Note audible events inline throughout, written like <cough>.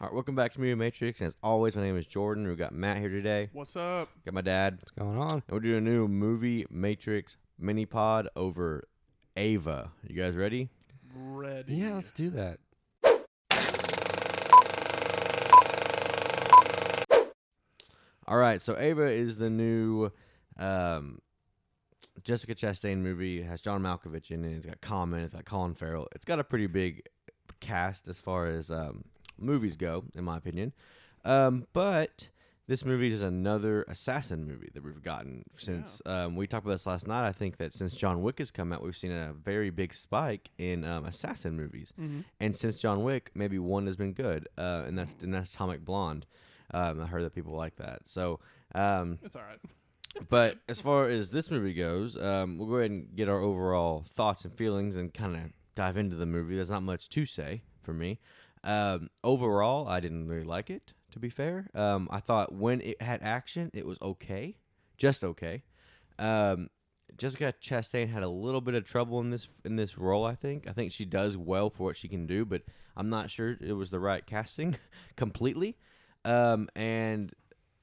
All right, welcome back to Movie Matrix. And as always, my name is Jordan. We've got Matt here today. What's up? Got my dad. What's going on? And we're doing a new Movie Matrix mini pod over Ava. You guys ready? Ready. Yeah, let's do that. All right, so Ava is the new um, Jessica Chastain movie. It has John Malkovich in it. It's got Common. It's got Colin Farrell. It's got a pretty big cast as far as um, movies go, in my opinion. Um, but this movie is another assassin movie that we've gotten since um, we talked about this last night. I think that since John Wick has come out, we've seen a very big spike in um, assassin movies. Mm-hmm. And since John Wick, maybe one has been good, uh, and that's and that's Atomic Blonde. Um, I heard that people like that. So, um, It's all right. <laughs> but as far as this movie goes, um, we'll go ahead and get our overall thoughts and feelings and kind of dive into the movie. There's not much to say for me. Um, overall, I didn't really like it. To be fair, um, I thought when it had action, it was okay, just okay. Um, Jessica Chastain had a little bit of trouble in this in this role. I think. I think she does well for what she can do, but I'm not sure it was the right casting <laughs> completely. Um, and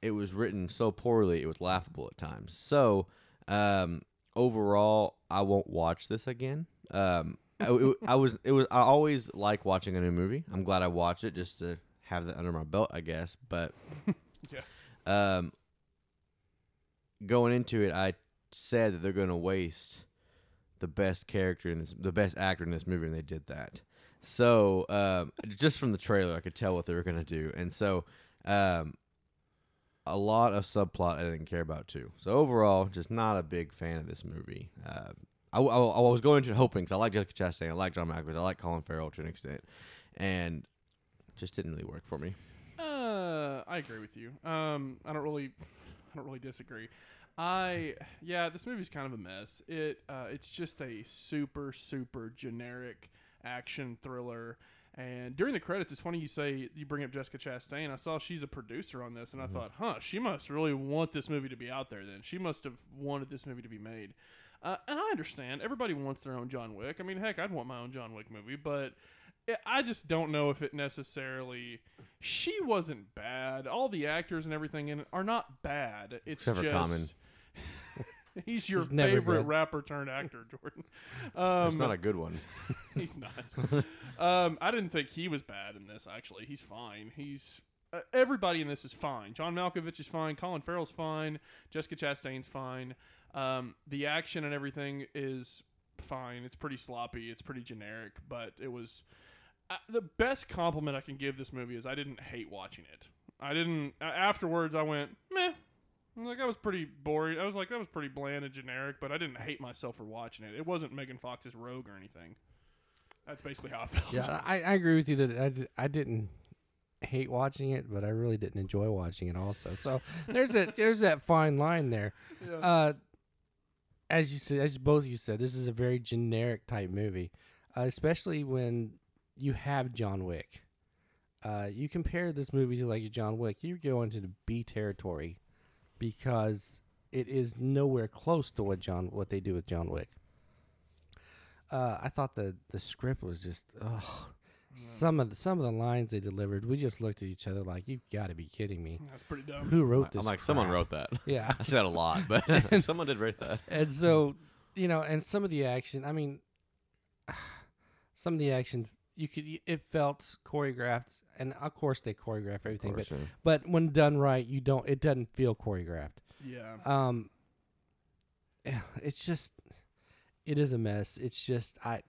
it was written so poorly it was laughable at times. So um, overall, I won't watch this again. Um, I, it- I was it was I always like watching a new movie. I'm glad I watched it just to have that under my belt, I guess. But <laughs> Yeah. um, going into it, I said that they're going to waste the best character in this, the best actor in this movie, and they did that. So um, just from the trailer, I could tell what they were going to do, and so um, a lot of subplot I didn't care about too. So overall, just not a big fan of this movie. Uh, I, I, I was going to hoping because I like Jessica Chastain, I like John Malkovich, I like Colin Farrell to an extent, and just didn't really work for me. Uh, I agree with you. Um, I don't really, I don't really disagree. I yeah, this movie's kind of a mess. It uh, it's just a super super generic action thriller. And during the credits, it's funny you say you bring up Jessica Chastain. I saw she's a producer on this, and I thought, huh, she must really want this movie to be out there. Then she must have wanted this movie to be made. Uh, and I understand everybody wants their own John Wick. I mean, heck, I'd want my own John Wick movie, but I- just don't know if it necessarily. She wasn't bad. All the actors and everything in it are not bad. It's Except for just Common. <laughs> he's your He's favorite rapper turned actor, <laughs> Jordan. It's Um, not a good one. <laughs> he's not. um, I didn't think he was bad in this. Actually, he's fine. He's uh, everybody in this is fine. John Malkovich is fine. Colin Farrell's fine. Jessica Chastain's fine. Um, the action and everything is fine. It's pretty sloppy. It's pretty generic, but it was uh, the best compliment I can give this movie is I didn't hate watching it. I didn't. Uh, afterwards, I went meh. Like I was pretty boring. I was like that was pretty bland and generic, but I didn't hate myself for watching it. It wasn't Megan Fox's Rogue or anything. That's basically how I felt. Yeah, I, I agree with you that I, d- I didn't hate watching it, but I really didn't enjoy watching it also. So there's that there's that fine line there. <laughs> Yeah. Uh, as you said, as both of you said, this is a very generic type movie, uh, especially when you have John Wick. Uh, you compare this movie to like John Wick, you go into the B territory because it is nowhere close to what John what they do with John Wick. Uh, I thought the the script was just ugh. Some of the some of the lines they delivered, we just looked at each other like, "You've got to be kidding me! That's pretty dumb. Who wrote this?" I'm like, someone wrote that. <laughs> Yeah, I say that a lot, but <laughs> <laughs> someone did write that. and so you know, and some of the action, I mean, <sighs> some of the action you could it felt choreographed, and of course they choreograph everything, but yeah. but when done right, you don't it doesn't feel choreographed. Yeah. Um, <sighs> it's just it is a mess. It's just I.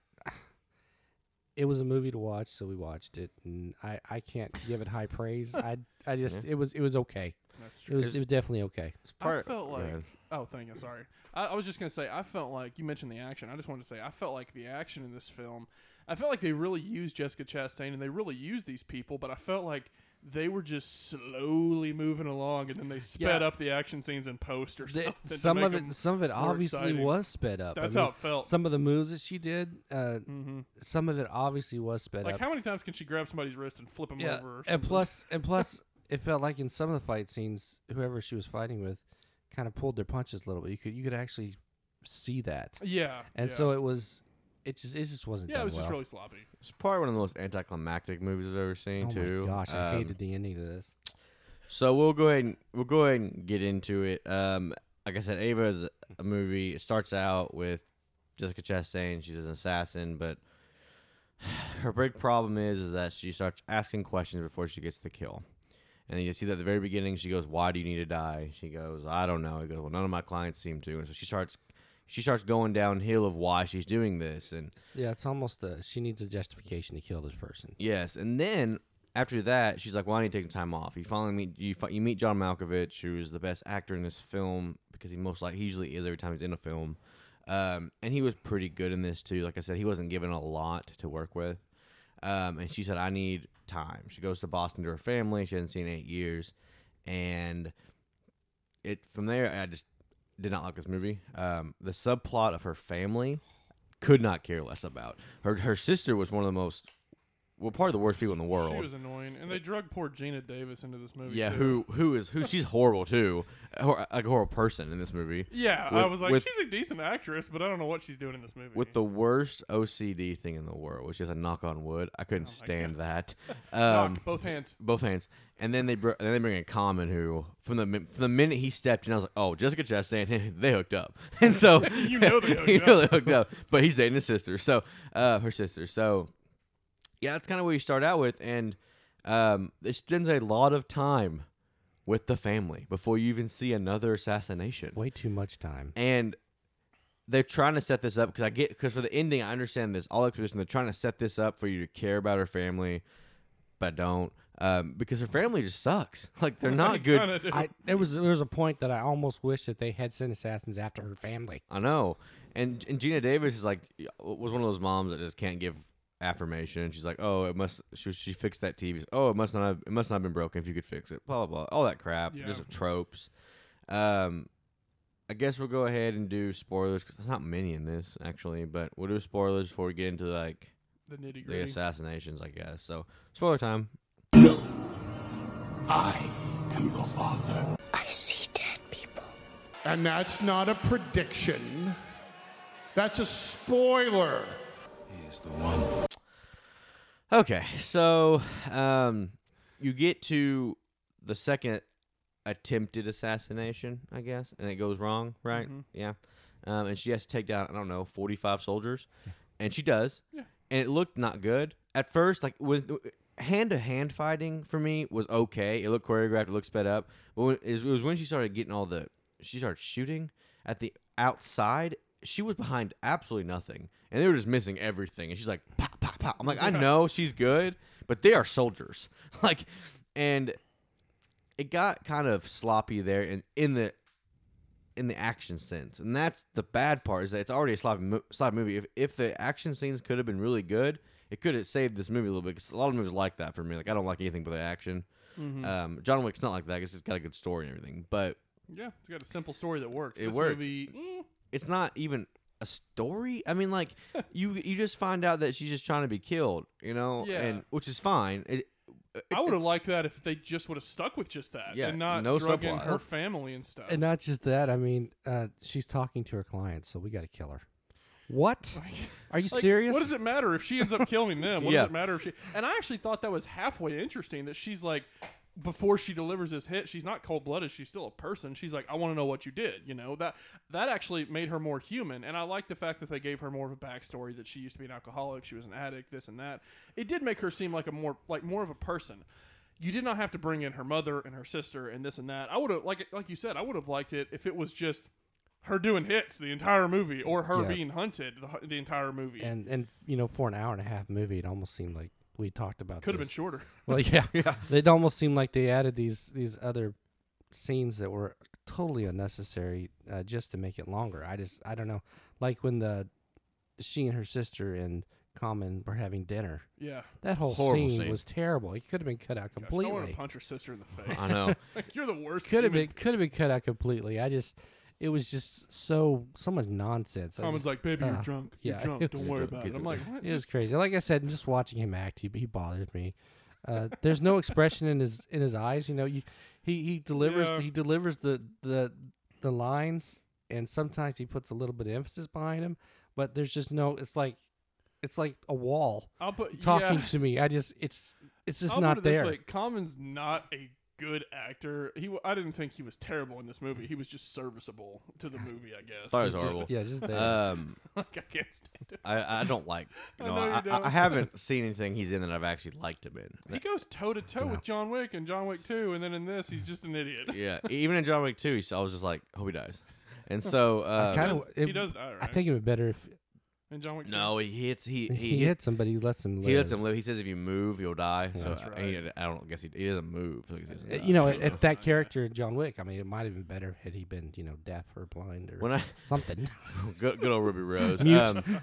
It was a movie to watch, so we watched it, and I, I can't give it high <laughs> praise. I I just it was it was okay. That's It true. was it was definitely okay. It's I part- felt like. ahead. Oh, thank you. Sorry. I, I was just gonna say. I felt like you mentioned the action. I just wanted to say I felt like the action in this film. I felt like they really used Jessica Chastain and they really used these people, but I felt like they were just slowly moving along, and then they sped Yeah. up the action scenes in post or something. to some of it, some of it obviously exciting. was sped up. I That's mean, how it felt. some of the moves that she did, uh, hmm some of it obviously was sped Like up. Like how many times can she grab somebody's wrist and flip them yeah, over? Or and plus, and <laughs> plus, it felt like in some of the fight scenes, whoever she was fighting with, kind of pulled their punches a little bit. You could you could actually see that, yeah. and yeah. so it was, it just it just wasn't. Yeah, done it was just really sloppy. It's probably one of the most anticlimactic movies I've ever seen Oh too. my gosh, I Um, hated the ending of this. So we'll go ahead and we'll go ahead and get into it. Um, like I said, Ava is a movie. It starts out with Jessica Chastain. She's an assassin, but <sighs> her big problem is is that she starts asking questions before she gets the kill. And you see that at the very beginning, she goes, "Why do you need to die?" She goes, "I don't know." He goes, "Well, none of my clients seem to." And so she starts, she starts going downhill of why she's doing this, and Yeah, it's almost a, she needs a justification to kill this person. Yes, and then after that, she's like, "Well, I need to take time off." You finally meet you, you meet John Malkovich, who's the best actor in this film because he most like he usually is every time he's in a film, um, and he was pretty good in this too. Like I said, he wasn't given a lot to work with, um, and she said, "I need time." She goes to Boston to her family. She hasn't seen in eight years, and it from there, I just did not like this movie. Um, the subplot of her family could not care less about. Her her sister was one of the most well, part of the worst people in the world. She was annoying, and they drug poor Geena Davis into this movie. yeah, too. who who is who? She's horrible too, Hor- like a horrible person in this movie. Yeah, I was like, with- she's a decent actress, but I don't know what she's doing in this movie. With the worst OCD thing in the world, which is a knock on wood. I couldn't Oh stand that. <laughs> Knock, Um, both hands. both hands, and then they br- and then they bring in Common, who from the from the minute he stepped in, I was like, oh, Jessica Chastain, <laughs> they hooked up, <laughs> and so You know they hooked you know up. they hooked up, but he's dating his sister, so uh, her sister, so yeah, that's kind of where you start out with, and um, it spends a lot of time with the family before you even see another assassination, Way too much time. and they're trying to set this up because I get because for the ending I understand this all exposition they're trying to set this up for you to care about her family, but don't um, because her family just sucks. <laughs> Like they're not good. I there was there was a point that I almost wish that they had sent assassins after her family. I know. And and Geena Davis is like was one of those moms that just can't give affirmation. She's like, "Oh, it must she, she fixed that TV. Oh, it must not have it must not have been broken if you could fix it." Blah blah blah. All that crap. Yeah. Just tropes. Um I guess we'll go ahead and do spoilers cuz there's not many in this actually, but we'll do spoilers before we get into like the nitty the gritty. assassinations, I guess. So, spoiler time. No, I am your father. I see dead people. And that's not a prediction. That's a spoiler. He's the one. Okay, so um, you get to the second attempted assassination, I guess, and it goes wrong, right? Mhm. Yeah. Um, and she has to take down, I don't know, 45 soldiers. And she does. Yeah. And it looked not good. At first, like, with hand to hand fighting for me was okay. It looked choreographed, it looked sped up. But when, it was when she started getting all the, she started shooting at the outside. She was behind absolutely nothing. And they were just missing everything. And she's like, pop. I'm like, I know she's good, but they are soldiers. <laughs> like, and it got kind of sloppy there in, in the in the action sense, and that's the bad part is that it's already a sloppy, mo- sloppy movie. If if the action scenes could have been really good, it could have saved this movie a little bit. Because a lot of movies like that for me. Like I don't like anything but the action. Mhm. Um, John Wick's not like that because it's got a good story and everything, but yeah, it's got a simple story that works. It This works. Movie, mm, it's not even a story. I mean, like <laughs> you you just find out that she's just trying to be killed, you know, Yeah. and which is fine. It, I would have liked that if they just would have stuck with just that Yeah, and not no drug in subplot. her family and stuff. And not just that, I mean, uh, she's talking to her clients, so we got to kill her. What? <laughs> Are you Like, serious? What does it matter if she ends up <laughs> killing them? What Yeah. does it matter if she? And I actually thought that was halfway interesting. That she's like, before she delivers this hit, she's not cold blooded. She's still a person. She's like, I want to know what you did. You know that that actually made her more human. And I like the fact that they gave her more of a backstory. That she used to be an alcoholic. She was an addict. This and that. It did make her seem like a more like more of a person. You did not have to bring in her mother and her sister and this and that. I would have like like you said. I would have liked it if it was just her doing hits the entire movie or her Yeah. being hunted the, the entire movie. And and you know, for an hour and a half movie, it almost seemed like we talked about. Could have been shorter. <laughs> Well, yeah, <laughs> yeah. It almost seemed like they added these these other scenes that were totally unnecessary uh, just to make it longer. I just I don't know, like when the she and her sister and Common were having dinner. Yeah. That whole scene, scene. was terrible. It could have been cut out Gosh, don't want to punch her sister in the face. I know. <laughs> like you're the worst. Could have been could have been cut out completely. I just it was just so so much nonsense. I Commons like, baby, you're uh, drunk. You're <laughs> drunk. Don't worry about it. I'm like, what? It was crazy. Like I said, I'm just watching him act, he, he bothers me. Uh, there's no expression in his in his eyes. You know, you he he delivers Yeah. he delivers the the the lines, and sometimes he puts a little bit of emphasis behind him. But there's just no. It's like it's like a wall I'll put talking yeah, to me. I just it's it's just I'll not there. This way. Common's not a good actor. He, w- I didn't think he was terrible in this movie. He was just serviceable to the <laughs> movie, I guess. Thought it was Just- horrible. yeah, just there. Um, <laughs> like I can't stand it. I, I don't like. <laughs> You I know, know you I, I, don't. I haven't seen anything he's in that I've actually liked him in. He goes toe to toe with John Wick and John Wick 2, and then in this, he's just an idiot. yeah, even in John Wick 2, he's, I was just like, hope he dies. And so, uh, kind does- of. he does die, I right? think it would be better if In John Wick no, he hits. He he, he, hits him, but he lets him live. He lets him live. He says if you move, you'll die. so That's I, he- I don't guess he, he doesn't move. so he doesn't Uh, die. You know, at, at if that I- character, John Wick. I mean, it might have been better had he been, you know, deaf or blind or when I <laughs> something. <laughs> good, good old Ruby Rose. Mute. Um,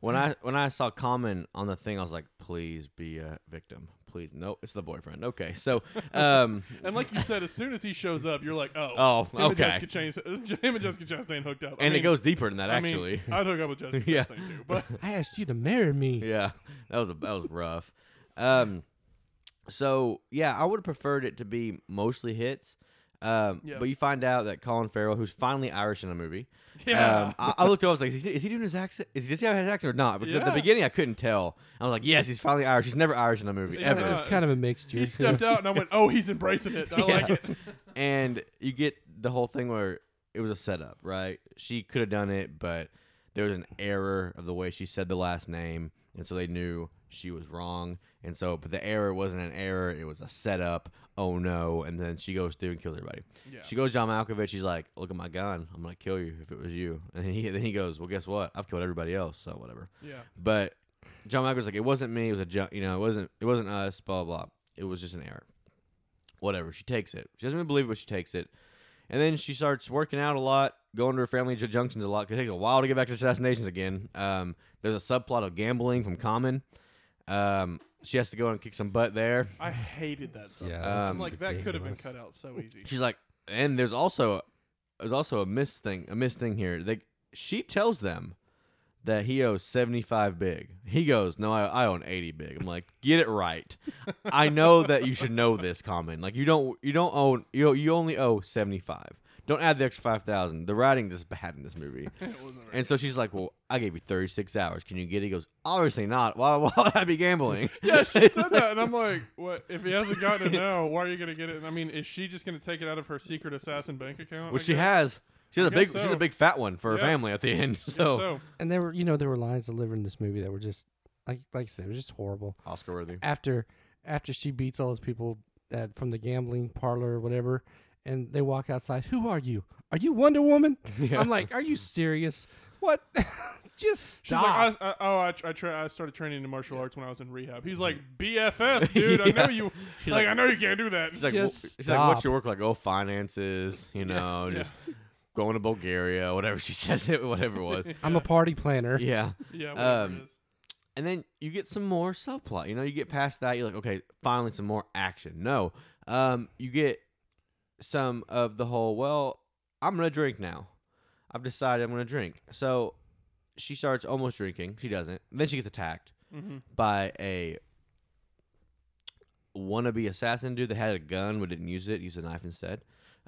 when I when I saw Common on the thing, I was like, please be a victim. Please, no, it's the boyfriend. Okay, so um, <laughs> And like you said, as soon as he shows up, you're like, oh, Oh, him and okay. Jessica Chastain, him <laughs> and Jessica Chastain hooked up. I and it goes deeper than that I mean, actually. I'd hook up with <laughs> Jessica Yeah. Chastain too, but I asked you to marry me. yeah, that was a, that was rough. Um, so yeah, I would have preferred it to be mostly hits. Um, Yeah. but you find out that Colin Farrell, who's finally Irish in a movie, <laughs> yeah. Um, I, I looked up. I was like, is he, is he doing his accent? Is he just have his accent or not? Because at the beginning, I couldn't tell. I was like, yes, he's finally Irish. He's never Irish in a movie See, ever. It's kind of a mixture. he stepped out, and I went, oh, he's embracing it. <laughs> I like it. <laughs> and you get the whole thing where it was a setup, right? She could have done it, but there was an error of the way she said the last name, and so they knew she was wrong. And so, but the error wasn't an error; it was a setup. Oh no! And then she goes through and kills everybody. Yeah. She goes John Malkovich. He's like, "Look at my gun. I'm gonna kill you if it was you." <laughs> And he then he goes, "Well, guess what? I've killed everybody else. So whatever." Yeah. But John Malkovich's like, it wasn't me. It was a ju- you know, it wasn't it wasn't us. Blah blah. blah. It was just an error. Whatever. She takes it. She doesn't even believe it, but she takes it. And then she starts working out a lot, going to her family ju- junctions a lot. 'cause It takes a while to get back to assassinations again. Um, there's a subplot of gambling from Common. Um, she has to go and kick some butt there. I hated that song. Yeah, that's I'm like, that could have been ridiculous. cut out so easy. She's like, and there's also there's also a miss thing, a miss thing here. They she tells them that he owes 75 big. He goes, "No, I, I own 80 big." I'm like, "Get it right." I know that you should know this common. Like you don't you don't own you you only owe 75. Don't add the extra 5,000. The writing is bad in this movie. <laughs> it wasn't very And so she's like, "Well, I gave you 36 hours. Can you get it?" He goes, "Obviously not. Why, <laughs> why would I be gambling?" <laughs> Yeah, she said that, and I'm like, "What? If he hasn't gotten it now, why are you gonna get it?" And I mean, is she just gonna take it out of her secret assassin bank account? Which I she guess? has. She has a I big guess she's a big fat one for her Yeah. family at the end. So, so. And there were, you know, there were lines delivered in this movie that were just like, like I said, it was just horrible. Oscar worthy. After, after she beats all those people that from the gambling parlor or whatever, and they walk outside. Who are you? Are you Wonder Woman? <laughs> Yeah. I'm like, are you serious? What? <laughs> just She's stop. like, I, I, "Oh, I, I, tra- I started training in martial arts when I was in rehab." He's like, "BFS, <laughs> dude. I know you. She's like, like- I know you can't do that." She's like, Just she's like, what's your work like? Oh, finances, you know, yeah. just going to Bulgaria, whatever she says it, whatever it was. I'm a party planner. yeah. yeah, Um. And then you get some more subplot. You know, you get past that, you're like, okay, finally some more action. No. Um, you get some of the whole, well, I'm going to drink now. I've decided I'm going to drink. So she starts almost drinking. She doesn't. then she gets attacked hmm by a wannabe assassin dude that had a gun but didn't use it, used a knife instead.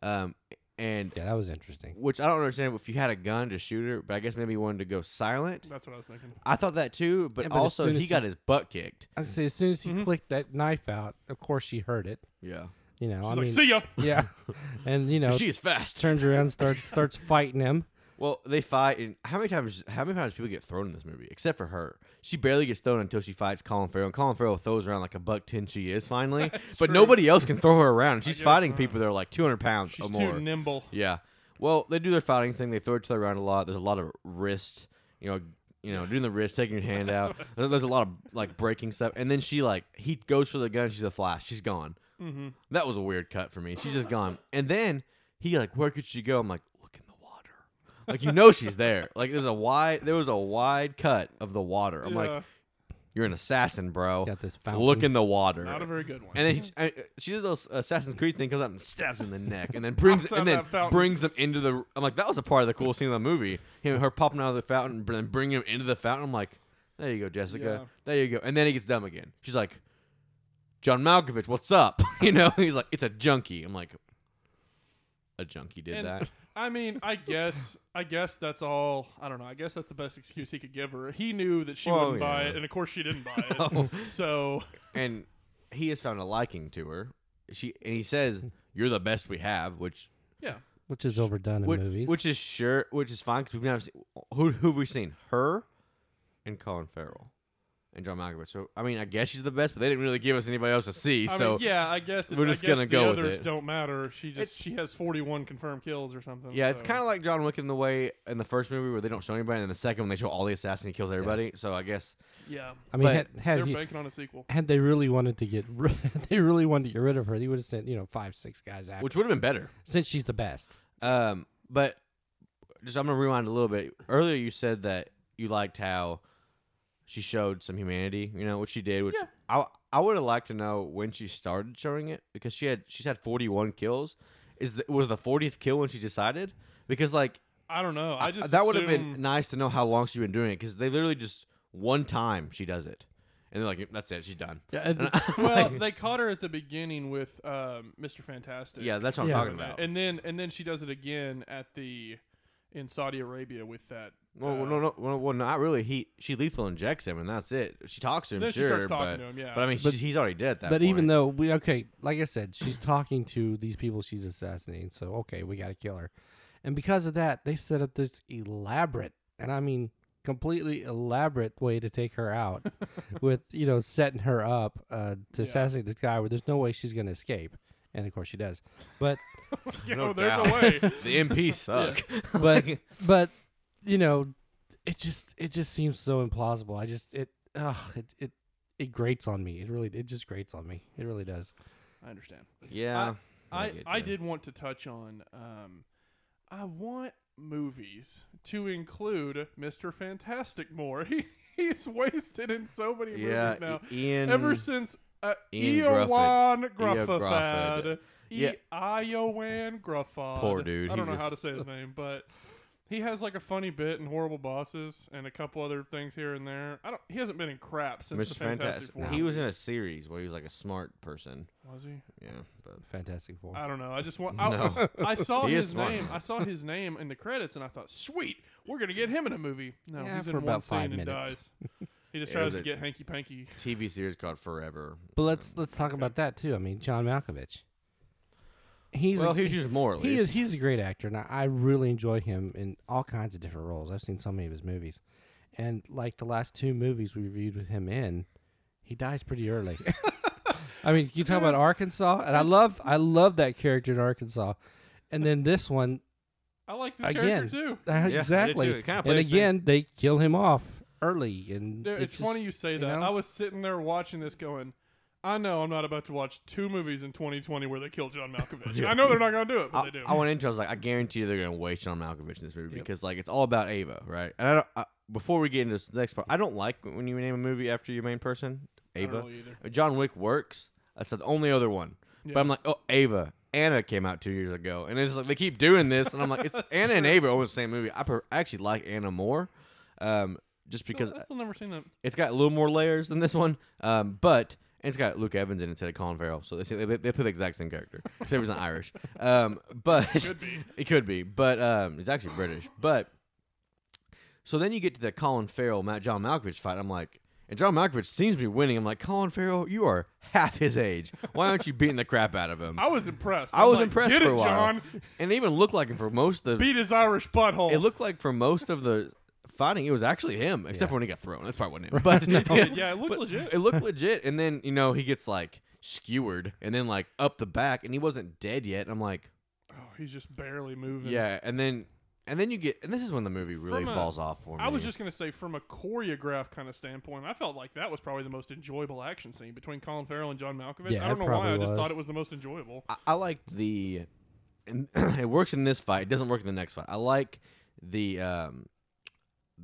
Um, and Yeah, that was interesting. which I don't understand if you had a gun to shoot her, but I guess maybe he wanted to go silent. That's what I was thinking. I thought that too, but, Yeah, but also soon as he got his butt kicked. I say as soon as he Mhm. clicked that knife out, of course she heard it. Yeah, You know, She's I like, mean, "See ya." <laughs> yeah, and you know, she is fast. turns around, starts starts fighting him. Well, they fight, and how many times? How many times people get thrown in this movie? Except for her, she barely gets thrown until she fights Colin Farrell. And Colin Farrell throws her around like a buck ten she is finally, <laughs> That's but true. nobody else can throw her around. <laughs> She's guess fighting not. people that are like two hundred pounds She's or too more. nimble. Yeah. Well, they do their fighting thing. They throw each other around a lot. There's a lot of wrist, you know, you know, doing the wrist, taking your hand out. There's a lot of like breaking stuff. And then she like he goes for the gun. She's a flash. She's gone. Mm-hmm. That was a weird cut for me. She's just gone. And then he like, where could she go? I'm like, look in the water. Like you know she's there. Like there's a wide. There was a wide cut of the water. I'm like, you're an assassin, bro. Got this fountain. Look in the water. not a very good one. And then he, I, she does those Assassin's Creed thing, comes up and stabs him in the neck, and then <laughs> brings Pops out and then that fountain. brings them into the. I'm like, that was a part of the cool scene of the movie. Him, her popping out of the fountain, and then bringing him into the fountain. I'm like, there you go, Jessica. Yeah. There you go. And then he gets dumb again. She's like, John Malkovich, what's up? <laughs> you know, he's like, it's a junkie. I'm like, a junkie did And- that. <laughs> I mean, I guess, I guess that's all. I don't know. I guess that's the best excuse he could give her. He knew that she Well, wouldn't buy it, and of course she didn't buy <laughs> it. Oh. So and he has found a liking to her. She and he says, "You're the best we have," which yeah, which is overdone in which, movies. which is sure, which is fine because we've never seen who who have we seen her and Colin Farrell and John Malkovich. So I mean, I guess she's the best, but they didn't really give us anybody else to see. I so mean, yeah, I guess it, we're I just guess gonna the go with others it. don't matter. She just It's- she has 41 confirmed kills or something. yeah, it's so- kind of like John Wick in the way in the first movie where they don't show anybody, and in the second one they show all the assassins, he kills everybody. So I guess yeah. I mean, but had, had, They're he- banking on a sequel. had they really wanted to get, ri- <laughs> they really wanted to get rid of her, they would have sent you know five, six guys after. which would have been better. since she's the best. Um, but just I'm gonna rewind a little bit. Earlier, you said that you liked how she showed some humanity. You know what she did, which Yeah. I I would have liked to know when she started showing it because she had she's had 41 kills. Is the, was the 40th kill when she decided? Because like I don't know. I I- just that would have been nice to know how long she's been doing it because they literally just one time she does it, and they're like, "That's it, she's done." Yeah, And <laughs> I'm Well, like, they caught her at the beginning with um, Mr. Fantastic. yeah, that's what I'm Yeah. talking about. and then and then she does it again at the in Saudi Arabia with that. Well, uh, no, no, well, well, not really. He she lethal injects him, and that's it. She talks to him, Then she sure, starts talking but, to him, yeah. but I mean, But- she, he's already dead at that but even point. though we okay, like I said, she's talking to these people she's assassinating. So okay, we got to kill her, and because of that, they set up this elaborate, and I mean completely elaborate way to take her out, <laughs> with you know setting her up uh, to Yeah. assassinate this guy where there's no way she's gonna escape, and of course she does. But <laughs> you No know, there's doubt. a way. <laughs> the MP suck. but but you know, it just it just seems so implausible. I just it ugh, it it it grates on me. It really it just grates on me. It really does. I understand. yeah, I, get I did want to touch on. Um, I want movies to include Mr. Fantastic more. <laughs> He he's wasted in so many Yeah, movies now. I- Ian. Ever since uh, Ian Eowan Grufford. Gruffafad. Yeah. Eowan Gruffad. Poor dude, I don't know just- how to say his name, but he has like a funny bit in Horrible Bosses and a couple other things here and there. I don't. He hasn't been in crap since Mr. the Fantastic Fantastic. Four. He was in a series where he was like a smart person. Was he? Yeah, but Fantastic Four. I don't know. I just want. I, No. <laughs> I saw He is his smart. name. I saw his name in the credits, and I thought, sweet, we're gonna get him in a movie. No, Yeah, he's for in one about scene five and minutes. dies. <laughs> He just It tries was to a- get hanky panky. TV series called Forever. But let's let's talk about that too. I mean, John Malkovich. He's well, a, he was used more at he least. is he's a great actor, and I, I really enjoy him in all kinds of different roles. I've seen so many of his movies, and like the last two movies we reviewed with him in, he dies pretty early. <laughs> I mean, you talk about Arkansas, and I love I love that character in Arkansas, and then this one I like this again. character too. uh, I did exactly, too. Kinda and plays the same- again they kill him off early, and Dude, it's, just- funny you say you that. know? I was sitting there watching this, going, I know I'm not about to watch two movies in 2020 where they kill John Malkovich. I know they're not gonna do it, but I, they do. I went into. it, I was like, I guarantee you they're gonna waste John Malkovich in this movie because like it's all about Ava, right? And I don't. I, before we get into this next part, I don't like when you name a movie after your main person, I don't Ava. really either. John Wick works. That's the only other one. Yeah. But I'm like, oh, Ava. Anna came out two years ago, and it's like they keep doing this, and I'm like, it's <laughs> Anna and Ava are almost the same movie. I, per- I actually like Anna more, um, just because I've still never seen that. it's got a little more layers than this one. Um, but it's got Luke Evans in it instead of Colin Farrell, so they say- they, they put the exact same character, except he's not Irish. Um, but Could be. <laughs> it could be, but um, he's actually British. But so then you get to the Colin Farrell Matt John Malkovich fight. I'm like, and John Malkovich seems to be winning. I'm like, Colin Farrell, you are half his age. Why aren't you beating the crap out of him? I was impressed. I was like, impressed Get for it, a while. John. and it even looked like him for most of the. Beat his Irish butthole. It looked like for most of the fighting, it was actually him, except Yeah. for when he got thrown. That's probably wasn't him. <laughs> But <laughs> yeah, it looked but legit. It looked legit, and then you know he gets like skewered, and then like up the back, and he wasn't dead yet. I'm like, oh, he's just barely moving. yeah, and then and then you get, and this is when the movie really From a- falls off for me. I was just gonna say, from a choreograph kind of standpoint, I felt like that was probably the most enjoyable action scene between Colin Farrell and John Malkovich. Yeah, I don't it know why. I probably just was. thought it was the most enjoyable. I, I liked the, and <clears throat> it works in this fight. It doesn't work in the next fight. I like the um,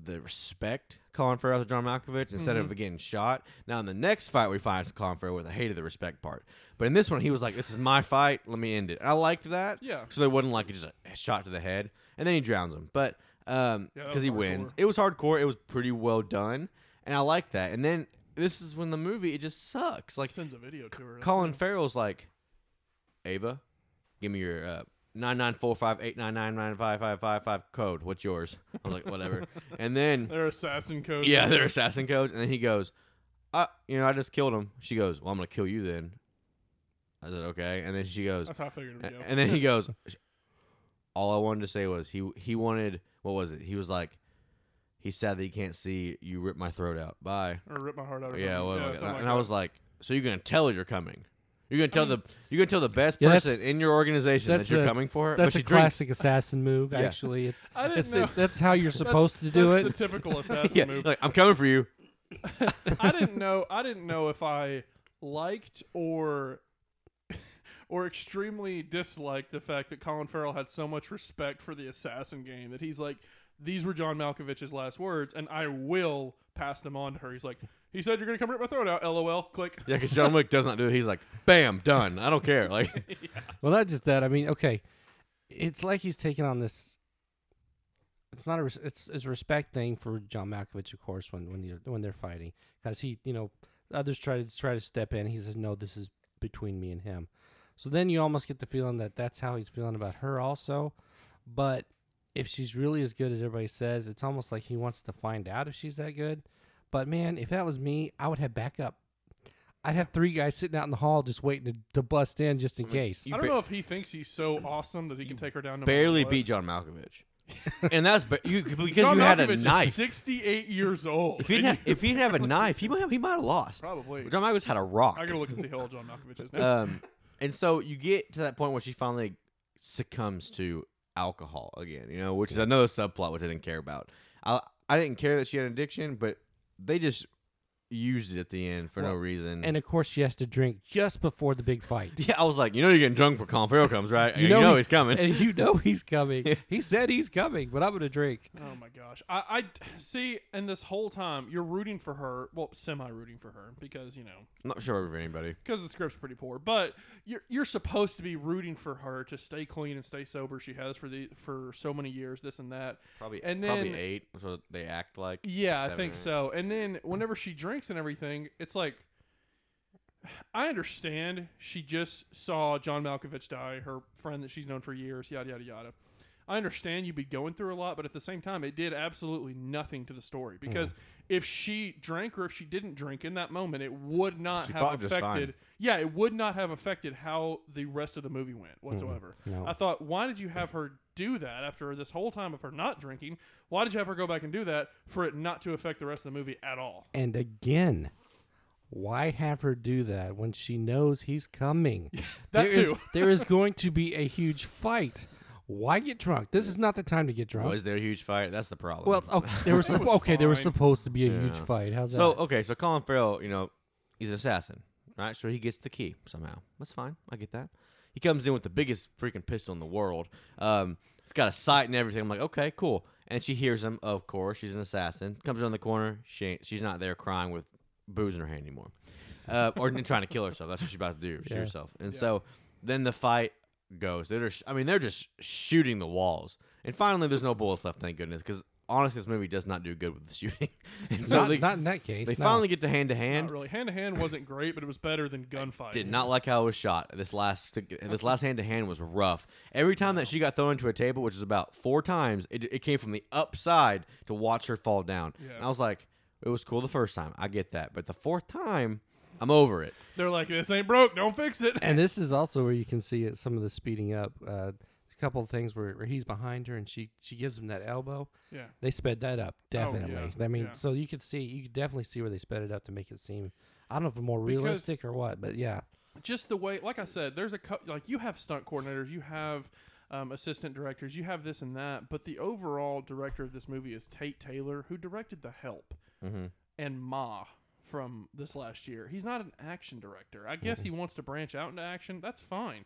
the respect Colin Farrell to John Malkovich instead Mm-hmm. of getting shot. Now in the next fight we find Colin Farrell with I hated the respect part, but in this one he was like, "This is my fight. Let me end it." And I liked that. Yeah. So they wasn't like just a shot to the head, and then he drowns him. But um, because was he hardcore. wins, it was hardcore. It was pretty well done, and I like that. And then this is when the movie it just sucks. Like Sends a video to her. Colin. Farrell's like, Ava, give me your uh, nine nine four five eight nine nine nine five five five five code. What's yours? I was like, whatever. <laughs> And then They're assassin codes. yeah, they're assassin codes. And then he goes, uh, you know, I just killed him. She goes, well, I'm gonna kill you then. I said, okay. And then she goes, That's how I figured it would a- and then he <laughs> goes, all I wanted to say was he he wanted what was it? He was like, he's sad that he can't see you rip my throat out. Bye. or rip my heart out. Or Yeah, well, yeah and, I, like and I was like, so you're gonna tell her you're coming? You're gonna tell mean- the you're gonna tell the best Yeah, that's- person in your organization that that's you're a- coming for her, That's but a she drinks. classic assassin move. <laughs> Yeah. Actually, <laughs> it's I didn't it's know. that's how you're <laughs> supposed to do that's it. The typical assassin Yeah, move. like I'm coming for you. I didn't know. I didn't know if I liked or or extremely disliked the fact that Colin Farrell had so much respect for the assassin game that he's like, these were John Malkovich's last words, and I will pass them on to her. He's like, he said you're gonna come rip my throat out. LOL. Click. Yeah, because John Wick does not do it. He's like, bam, done. I don't care. Like, <laughs> Well, not just that. I mean, okay, it's like he's taking on this. It's not a. res- It's it's a respect thing for John Malkovich, of course, when when you're when they're fighting, because he, you know, others try to try to step in. He says, "No, this is between me and him." So then you almost get the feeling that that's how he's feeling about her, also. But if she's really as good as everybody says, it's almost like he wants to find out if she's that good. But man, if that was me, I would have backup. I'd have three guys sitting out in the hall just waiting to, to bust in just in case. you I don't ba- know if he thinks he's so awesome that he can take her down. No barely what. beat John Malkovich, <laughs> and that's ba- you because John you had a Malkovich is knife. 68 years old. If he didn't have, if he didn't have a <laughs> knife, he might have, he might have lost. Probably. John Malkovich had a rock. I gotta look and see how old John Malkovich is now. um, and so you get to that point where she finally succumbs to alcohol again, you know, which is another subplot which I didn't care about. I I didn't care that she had an addiction, but they just used it at the end for no reason. And of course, she has to drink just before the big fight. <laughs> yeah, I was like, you know, you're getting drunk when Colin Farrell comes, right? <laughs> You you know know, he- he's coming. and you know <laughs> he's coming. he said he's coming, but I'm gonna drink. Oh my gosh. I, I see, and this whole time you're rooting for her. Well, semi rooting for her because you know I'm not sure of anybody. because the script's pretty poor. But you're you're supposed to be rooting for her to stay clean and stay sober. She has for the for so many years, this and that. Probably, And probably then- eight. So they act like. Yeah, I think so. And then whenever she drinks and everything, it's like I understand she just saw John Malkovich die, her friend that she's known for years, yada yada yada. I understand you'd be going through a lot, but at the same time, it did absolutely nothing to the story because hmm. if she drank or if she didn't drink in that moment, it would not She have fought just fine. affected. Yeah, it would not have affected how the rest of the movie went whatsoever. No. I thought, why did you have her do that after this whole time of her not drinking? Why did you have her go back and do that for it not to affect the rest of the movie at all? And again, why have her do that when she knows he's coming? <laughs> That There is- too. <laughs> there is going to be a huge fight. Why get drunk? This is not the time to get drunk. Was there a huge fight? That's the problem. well, okay, oh, <laughs> there was, It was okay, there was supposed to be a huge fight. How's that? So okay, so Colin Farrell, you know, he's an assassin, right? So he gets the key somehow. That's fine. I get that. He comes in with the biggest freaking pistol in the world. Um, it's got a sight and everything. I'm like, okay, cool. And she hears him. Of course, she's an assassin. Comes around the corner. She ain't, she's not there crying with booze in her hand anymore, uh, or <laughs> trying to kill herself. That's what she's about to do. Shoot Yeah. herself. And Yeah. so then the fight goes. They're just, I mean, they're just shooting the walls. And finally, there's no bullets left. Thank goodness, because honestly, this movie does not do good with the shooting. <laughs> and so not, they, not in that case. they no. finally get to hand to hand. really. Hand to hand wasn't great, but it was better than gunfight. Did not like how it was shot. This last this last hand to hand was rough. Every time that she got thrown into a table, which is about four times, it, it came from the upside to watch her fall down. Yeah. And I was like, it was cool the first time. I get that, but the fourth time, I'm over it. They're like, this ain't broke. Don't fix it. and <laughs> this is also where you can see it, some of the speeding up. Uh, a couple of things where, where he's behind her and she she gives him that elbow. yeah. They sped that up definitely. Oh, yeah, I mean, yeah. so you could see, you could definitely see where they sped it up to make it seem. I don't know if more Because- realistic or what, but yeah, just the way, like I said, there's a cou- like you have stunt coordinators, you have um, assistant directors, you have this and that, but the overall director of this movie is Tate Taylor, who directed The Help Mm-hmm. and Ma from this last year. He's not an action director. I guess he wants to branch out into action. That's fine.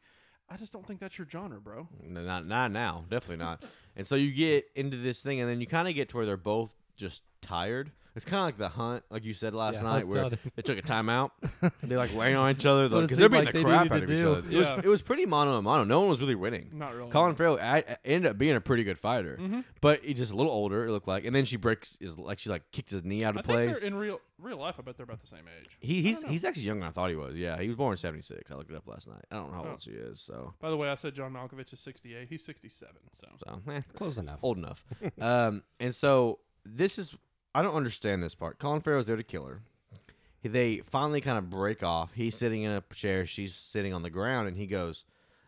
I just don't think that's your genre, bro. Not not now, definitely not. and so you get into this thing, and then you kind of get to where they're both just tired. It's kind of like the hunt, like you said last Yeah, I night, was where telling- they took a timeout. <laughs> they like laying on each other That's what it because they're seemed beating like the they crap needed out to of each do. other. It was it was pretty mono a mono. No one was really winning. Not really. Colin. Farrell I, I ended up being a pretty good fighter, Mm-hmm. but he's just a little older. It looked like, and then she breaks is like she like kicked his knee out I of think place. they're in real real life. I bet they're about the same age. He he's don't know. he's actually younger than I thought he was. Yeah, he was born in '76. I looked it up last night. I don't know how Oh. old she is, so By the way, I said John Malkovich is 68. He's 67. So so eh, Close enough. old enough. <laughs> um, and so this is I don't understand this part. Colin Farrell's there to kill her. They finally kind of break off. He's sitting in a chair. She's sitting on the ground, and he goes,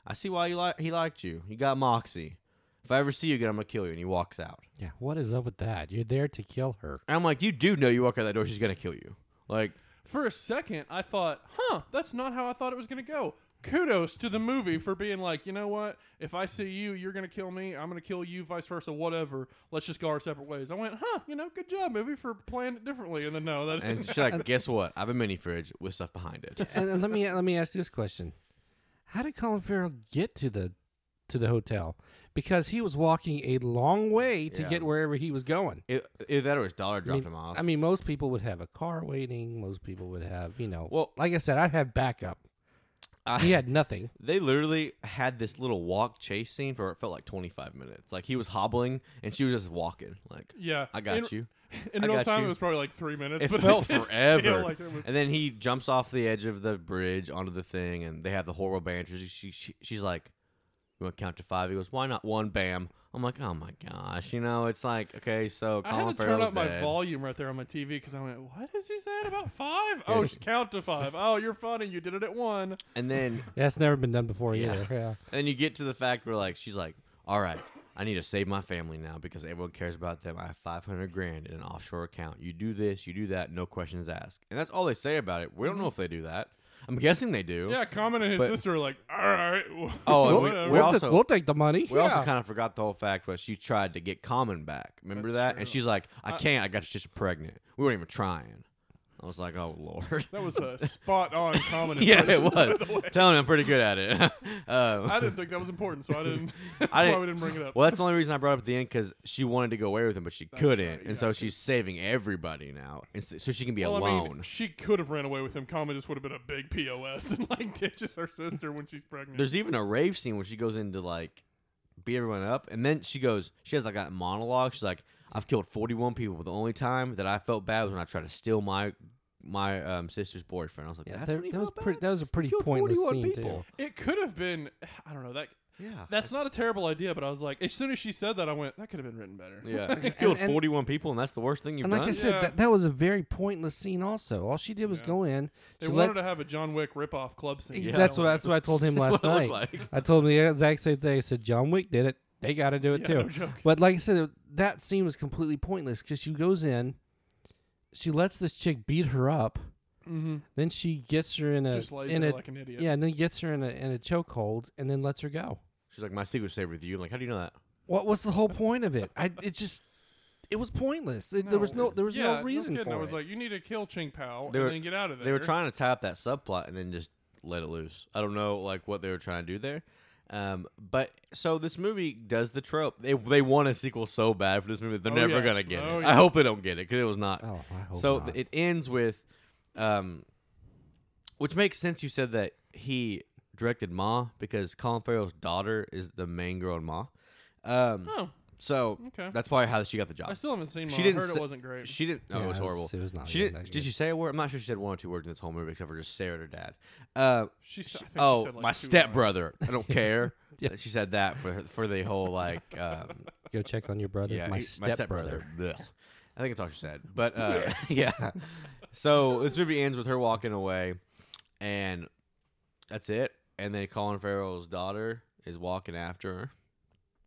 "I see why you like he liked you. You got moxie. If I ever see you again, I'm gonna kill you." And he walks out. Yeah, what is up with that? You're there to kill her. And I'm like, "You do know you walk out that door, she's gonna kill you." Like, for a second, I thought, huh, that's not how I thought it was going to go. Kudos to the movie for being like, you know what? If I see you, you're going to kill me. I'm going to kill you, vice versa, whatever. Let's just go our separate ways. I went, huh, you know, good job, movie, for playing it differently. And then, no, that and she's like, "Guess what? I have a mini fridge with stuff behind it." <laughs> and, and let me let me ask you this question: How did Colin Farrell get to the to the hotel? Because he was walking a long way to Yeah. get wherever he was going. It, either that or his daughter I dropped mean, him off. I mean, most people would have a car waiting. Most people would have, you know. Well- like I said, I'd have backup. I- he had nothing. <laughs> They literally had this little walk chase scene for it felt like 25 minutes. Like he was hobbling and she was just walking. Like, yeah. I got in, you. <laughs> In I real time, you. it was probably like three minutes. It but felt <laughs> did forever. Feel like it was, And then he jumps off the edge of the bridge onto the thing, and they have the horrible banter. She, she, she's like, "You want to count to five? He goes, "Why not one?" Bam. I'm like, "Oh my gosh!" You know, it's like, okay, so I Colin had to turn Farrell's up my volume right there on my TV because I went, "What is he saying about <laughs> five? Oh, Yes. count to five. Oh, you're funny. You did it at one. and then, <laughs> Yeah, it's never been done before Yeah. either. Yeah. and then you get to the fact where like she's like, "All right, I need to save my family now because everyone cares about them. I have 500 grand in an offshore account. You do this, you do that, no questions asked." And that's all they say about it. We don't know mm-hmm. if they do that. I'm guessing they do. Yeah, Common and his But- sister are like, "All right." <laughs> Oh, and We'll, we- whatever." we we'll, also- ta- we'll take the money. We yeah. also kind of forgot the whole fact was she tried to get Common back. Remember That's that? And true. she's like, I I- can't. I got you just pregnant. We weren't even trying. I was like, oh lord. That was a spot on <laughs> Common. yeah, it was. <laughs> by the way. Telling you, I'm pretty good at it. <laughs> um, I didn't think that was important, so I didn't. That's I why didn't- we didn't bring it up. well, that's the only reason I brought it up at the end because she wanted to go away with him, but she couldn't, right, and yeah, so she's saving everybody now, and so so she can be well, I alone. mean, she could have ran away with him. Common just would have been a big pos and like ditches her sister when she's pregnant. There's even a rave scene where she goes into like beat everyone up, and then she goes, she has like a monologue. She's like, "I've killed 41 people, the only time that I felt bad was when I tried to steal my my um, sister's boyfriend." I was like, Yeah, "That's that, when you that was felt pretty. That was a pretty pointless scene people. too. it could have been. I don't know that. Yeah, That's not a terrible idea, but I was like, as soon as she said that, I went, that could have been written better. yeah. <laughs> You've killed and- 41 people, and that's the worst thing you've And like. I said, Yeah. that, that was a very pointless scene. Also, all she did was Yeah. go in. They she wanted let- to have a John Wick ripoff club scene. Yeah. That's what that's what I told him <laughs> last night. like. I told him the exact same thing. I said John Wick did it. They got to do it Yeah, too. no joke. But like I said, that scene was completely pointless because she goes in, she lets this chick beat her up, Mm-hmm. then she gets her in a Just lays in there a like an idiot. yeah, and then gets her in a in a chokehold, and then lets her go. She's like, "My secret's safe with you." I'm like, how do you know that? What was the whole point of it? I it just it was pointless. It- there was no there was yeah, no reason kidding. for I was it. like, you need to kill Ching Pao They and were- then get out of there. They were trying to tie up that subplot and then just let it loose. I don't know like what they were trying to do there. Um, but so this movie does the trope. They they want a sequel so bad for this movie. They're Oh, never yeah. gonna get Oh, it. yeah. I hope they don't get it because it was not. oh, I hope so not. it ends with, um, which makes sense. You said that he directed Ma because Colin Farrell's daughter is the main girl in Ma. Um, Oh, so okay. that's probably how she got the job. I still haven't seen. She She didn't I heard say- it wasn't great. She didn't. No, Yeah, it was horrible. it was not She even didn't. that Did good. she say a word? I'm not sure she said one or two words in this whole movie except for just Sarah or dad. Uh, She, s- I think she oh, said, like, my two stepbrother. I don't care. <laughs> Yeah. She said that for for the whole like. <laughs> Um, Go check on your brother. yeah, my he- stepbrother. Blech. I think it's all she said. But <laughs> uh, yeah. So this movie ends with her walking away, and that's it. And then Colin Farrell's daughter is walking after her,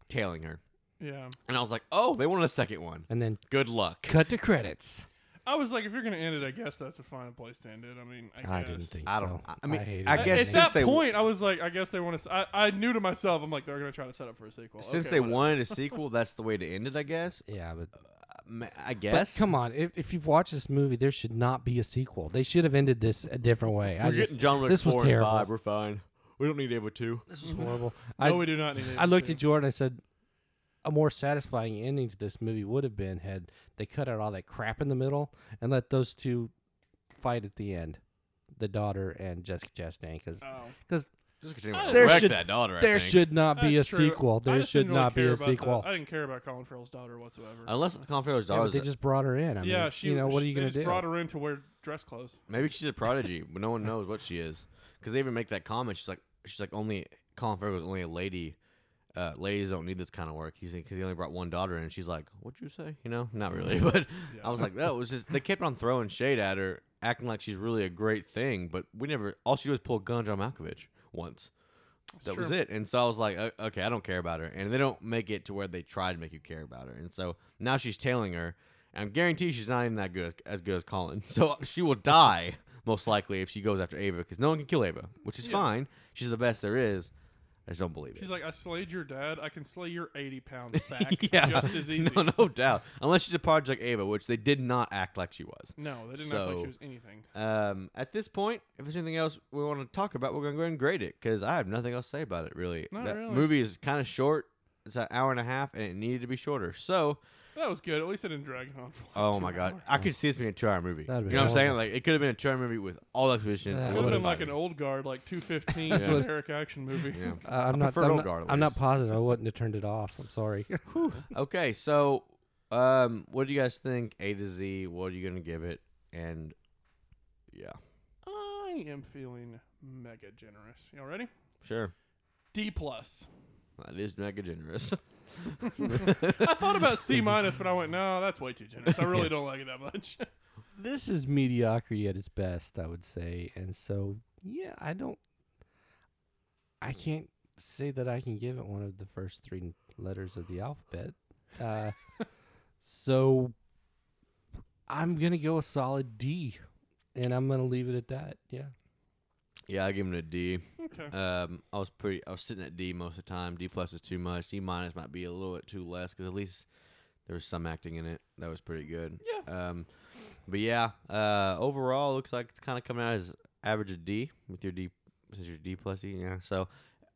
tailing her. Lines. Yeah, And I was like, oh, they wanted a second one. And then Good luck. cut to credits. I was like, if you're gonna end it, I guess that's a fine place to end it. I mean, I, I guess. didn't think I don't- I mean, hated I it. guess At since that they- point, I was like, I guess they want to. I, I knew to myself, I'm like, they're gonna try to set up for a sequel. Since Okay, they whatever. wanted a <laughs> sequel, that's the way to end it, I guess. yeah, but uh, Ma- I But guess. come on, if, if you've watched this movie, there should not be a sequel. They should have ended this a different way. I We're just, getting John Wick this was 4 and terrible. 5. We're fine. We don't need Ava 2. this was horrible. <laughs> No, I, we do not need. To. I looked at Jordan. I said, a more satisfying ending to this movie would have been had they cut out all that crap in the middle and let those two fight at the end, the daughter and Jessica Chastain, because Oh. Just continue to There wreck should- that daughter. I there think. should not be That's a true. sequel. There should didn't really not be a about the- sequel. I didn't care about Colin Farrell's daughter whatsoever. Unless Colin Farrell's Yeah, daughter. but they just brought her in. I yeah, mean, she. you know, what are you gonna do? Brought her in to wear dress clothes. Maybe she's a prodigy, <laughs> but no one knows what she is. Because they even make that comment. She's like, she's like only Colin Farrell was only a lady. Uh, ladies don't need this kind of work. He's because he only brought one daughter, in. and she's like, "What'd you say?" You know, not really, <laughs> but I was like, that was just they kept on throwing shade at her, acting like she's really a great thing, but we never. All she did was pull a gun on John Malkovich once. that was it. And so I was like, okay, I don't care about her. And they don't make it to where they try to make you care about her. And so now she's tailing her. And I guarantee she's not even that good as, as good as Colin. <laughs> So she will die most likely if she goes after Ava because no one can kill Ava, which is Yeah. fine. She's the best there is. I just don't believe it. She's like, I slayed your dad. I can slay your 80 pound <laughs> sack yeah, just as <laughs> easy. No, no doubt. Unless she's a project Ava, which they did not act like she was. No, they didn't act like she was anything. Um, at this point, if there's anything else we want to talk about, we're gonna go ahead and grade it because I have nothing else to say about it. Really, Not that really. movie is kind of short. It's an hour and a half, and it needed to be shorter. So, That was good. At least I didn't drag it on for like oh two my god, hours. I could see this being a two-hour movie. That'd you be know what I'm saying? Like, it could have been a two-hour movie with all the exposition. Yeah, a it It would have been like an old guard, like 215 generic <laughs> action movie. Yeah. <laughs> Uh, I'm I not. I'm Old not, Guard at I'm not positive. I wouldn't have turned it off. I'm sorry. <laughs> Okay, so, um, what do you guys think? A to Z. What are you gonna give it? And yeah, I am feeling mega generous. Y'all ready? sure. D plus. That is mega generous. <laughs> I thought about C minus, but I went, no, that's way too generous. I really don't like it that much. <laughs> this is mediocrity at its best, I would say, and so yeah, I don't. I can't say that I can give it one of the first three letters of the alphabet. Uh, <laughs> so I'm gonna go a solid D, and I'm gonna leave it at that. Yeah. yeah, I give him a D. okay. Um, I was pretty. I was sitting at D most of the time. D plus is too much. D minus might be a little bit too less because at least there was some acting in it that was pretty good. Yeah. Um, but yeah, uh, overall, it looks like it's kind of coming out as average of D with your D since you're D plus E. Yeah. So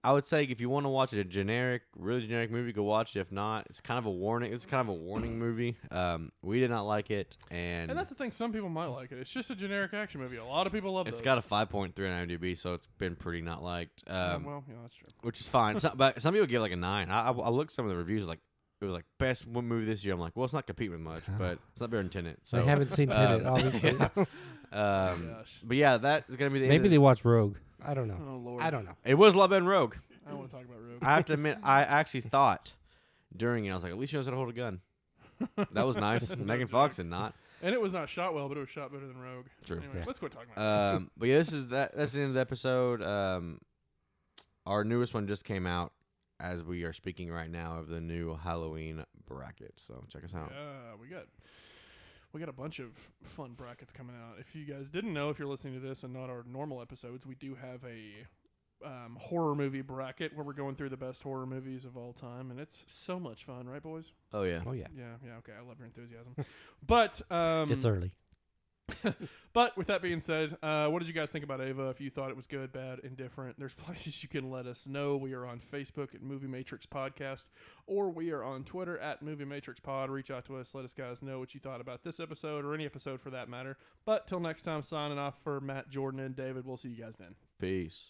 I would say if you want to watch a generic, really generic movie, go watch it. If not, it's kind of a warning. It's kind of a warning movie. Um, we did not like it, and, And that's the thing. Some people might like it. It's just a generic action movie. A lot of people love it's those. It's got a 5.3 on IMDb, so it's been pretty not liked. Oh, Um, well, yeah, that's true. which is fine. Some, but some people give it like a nine. I, I, I looked at some of the reviews like it was like best one movie this year. I'm like, well, it's not competing with much, <laughs> but it's not better than Tenet. So I haven't seen Tenet, um, <laughs> obviously. Um, Gosh. but yeah, that is gonna be the Maybe End they of, watch Rogue. I don't know. Oh lord. I don't know. it was a lot better than Rogue. I don't want to talk about Rogue. I have to admit, I actually thought during it, I was like, at least she knows how to hold a gun. That was nice. <laughs> Megan Fox did not. and it was not shot well, but it was shot better than Rogue. True. Anyway, Yeah. let's quit talking about it. Um, but yeah, this is that. That's the end of the episode. Um, our newest one just came out as we are speaking right now of the new Halloween bracket. So check us out. Yeah, we got we got a bunch of fun brackets coming out. If you guys didn't know, if you're listening to this and not our normal episodes, we do have a um, horror movie bracket where we're going through the best horror movies of all time, and it's so much fun, right, boys? Oh yeah. Oh yeah, Yeah, yeah, okay. I love your enthusiasm. <laughs> but um, it's early. <laughs> But with that being said, uh, what did you guys think about Ava? If you thought it was good, bad, indifferent, there's <laughs> places you can let us know. We are on Facebook at Movie Matrix Podcast, or we are on Twitter at Movie Matrix Pod. Reach out to us, let us guys know what you thought about this episode or any episode for that matter. But till next time, signing off for Matt, Jordan, and David. We'll see you guys then. Peace.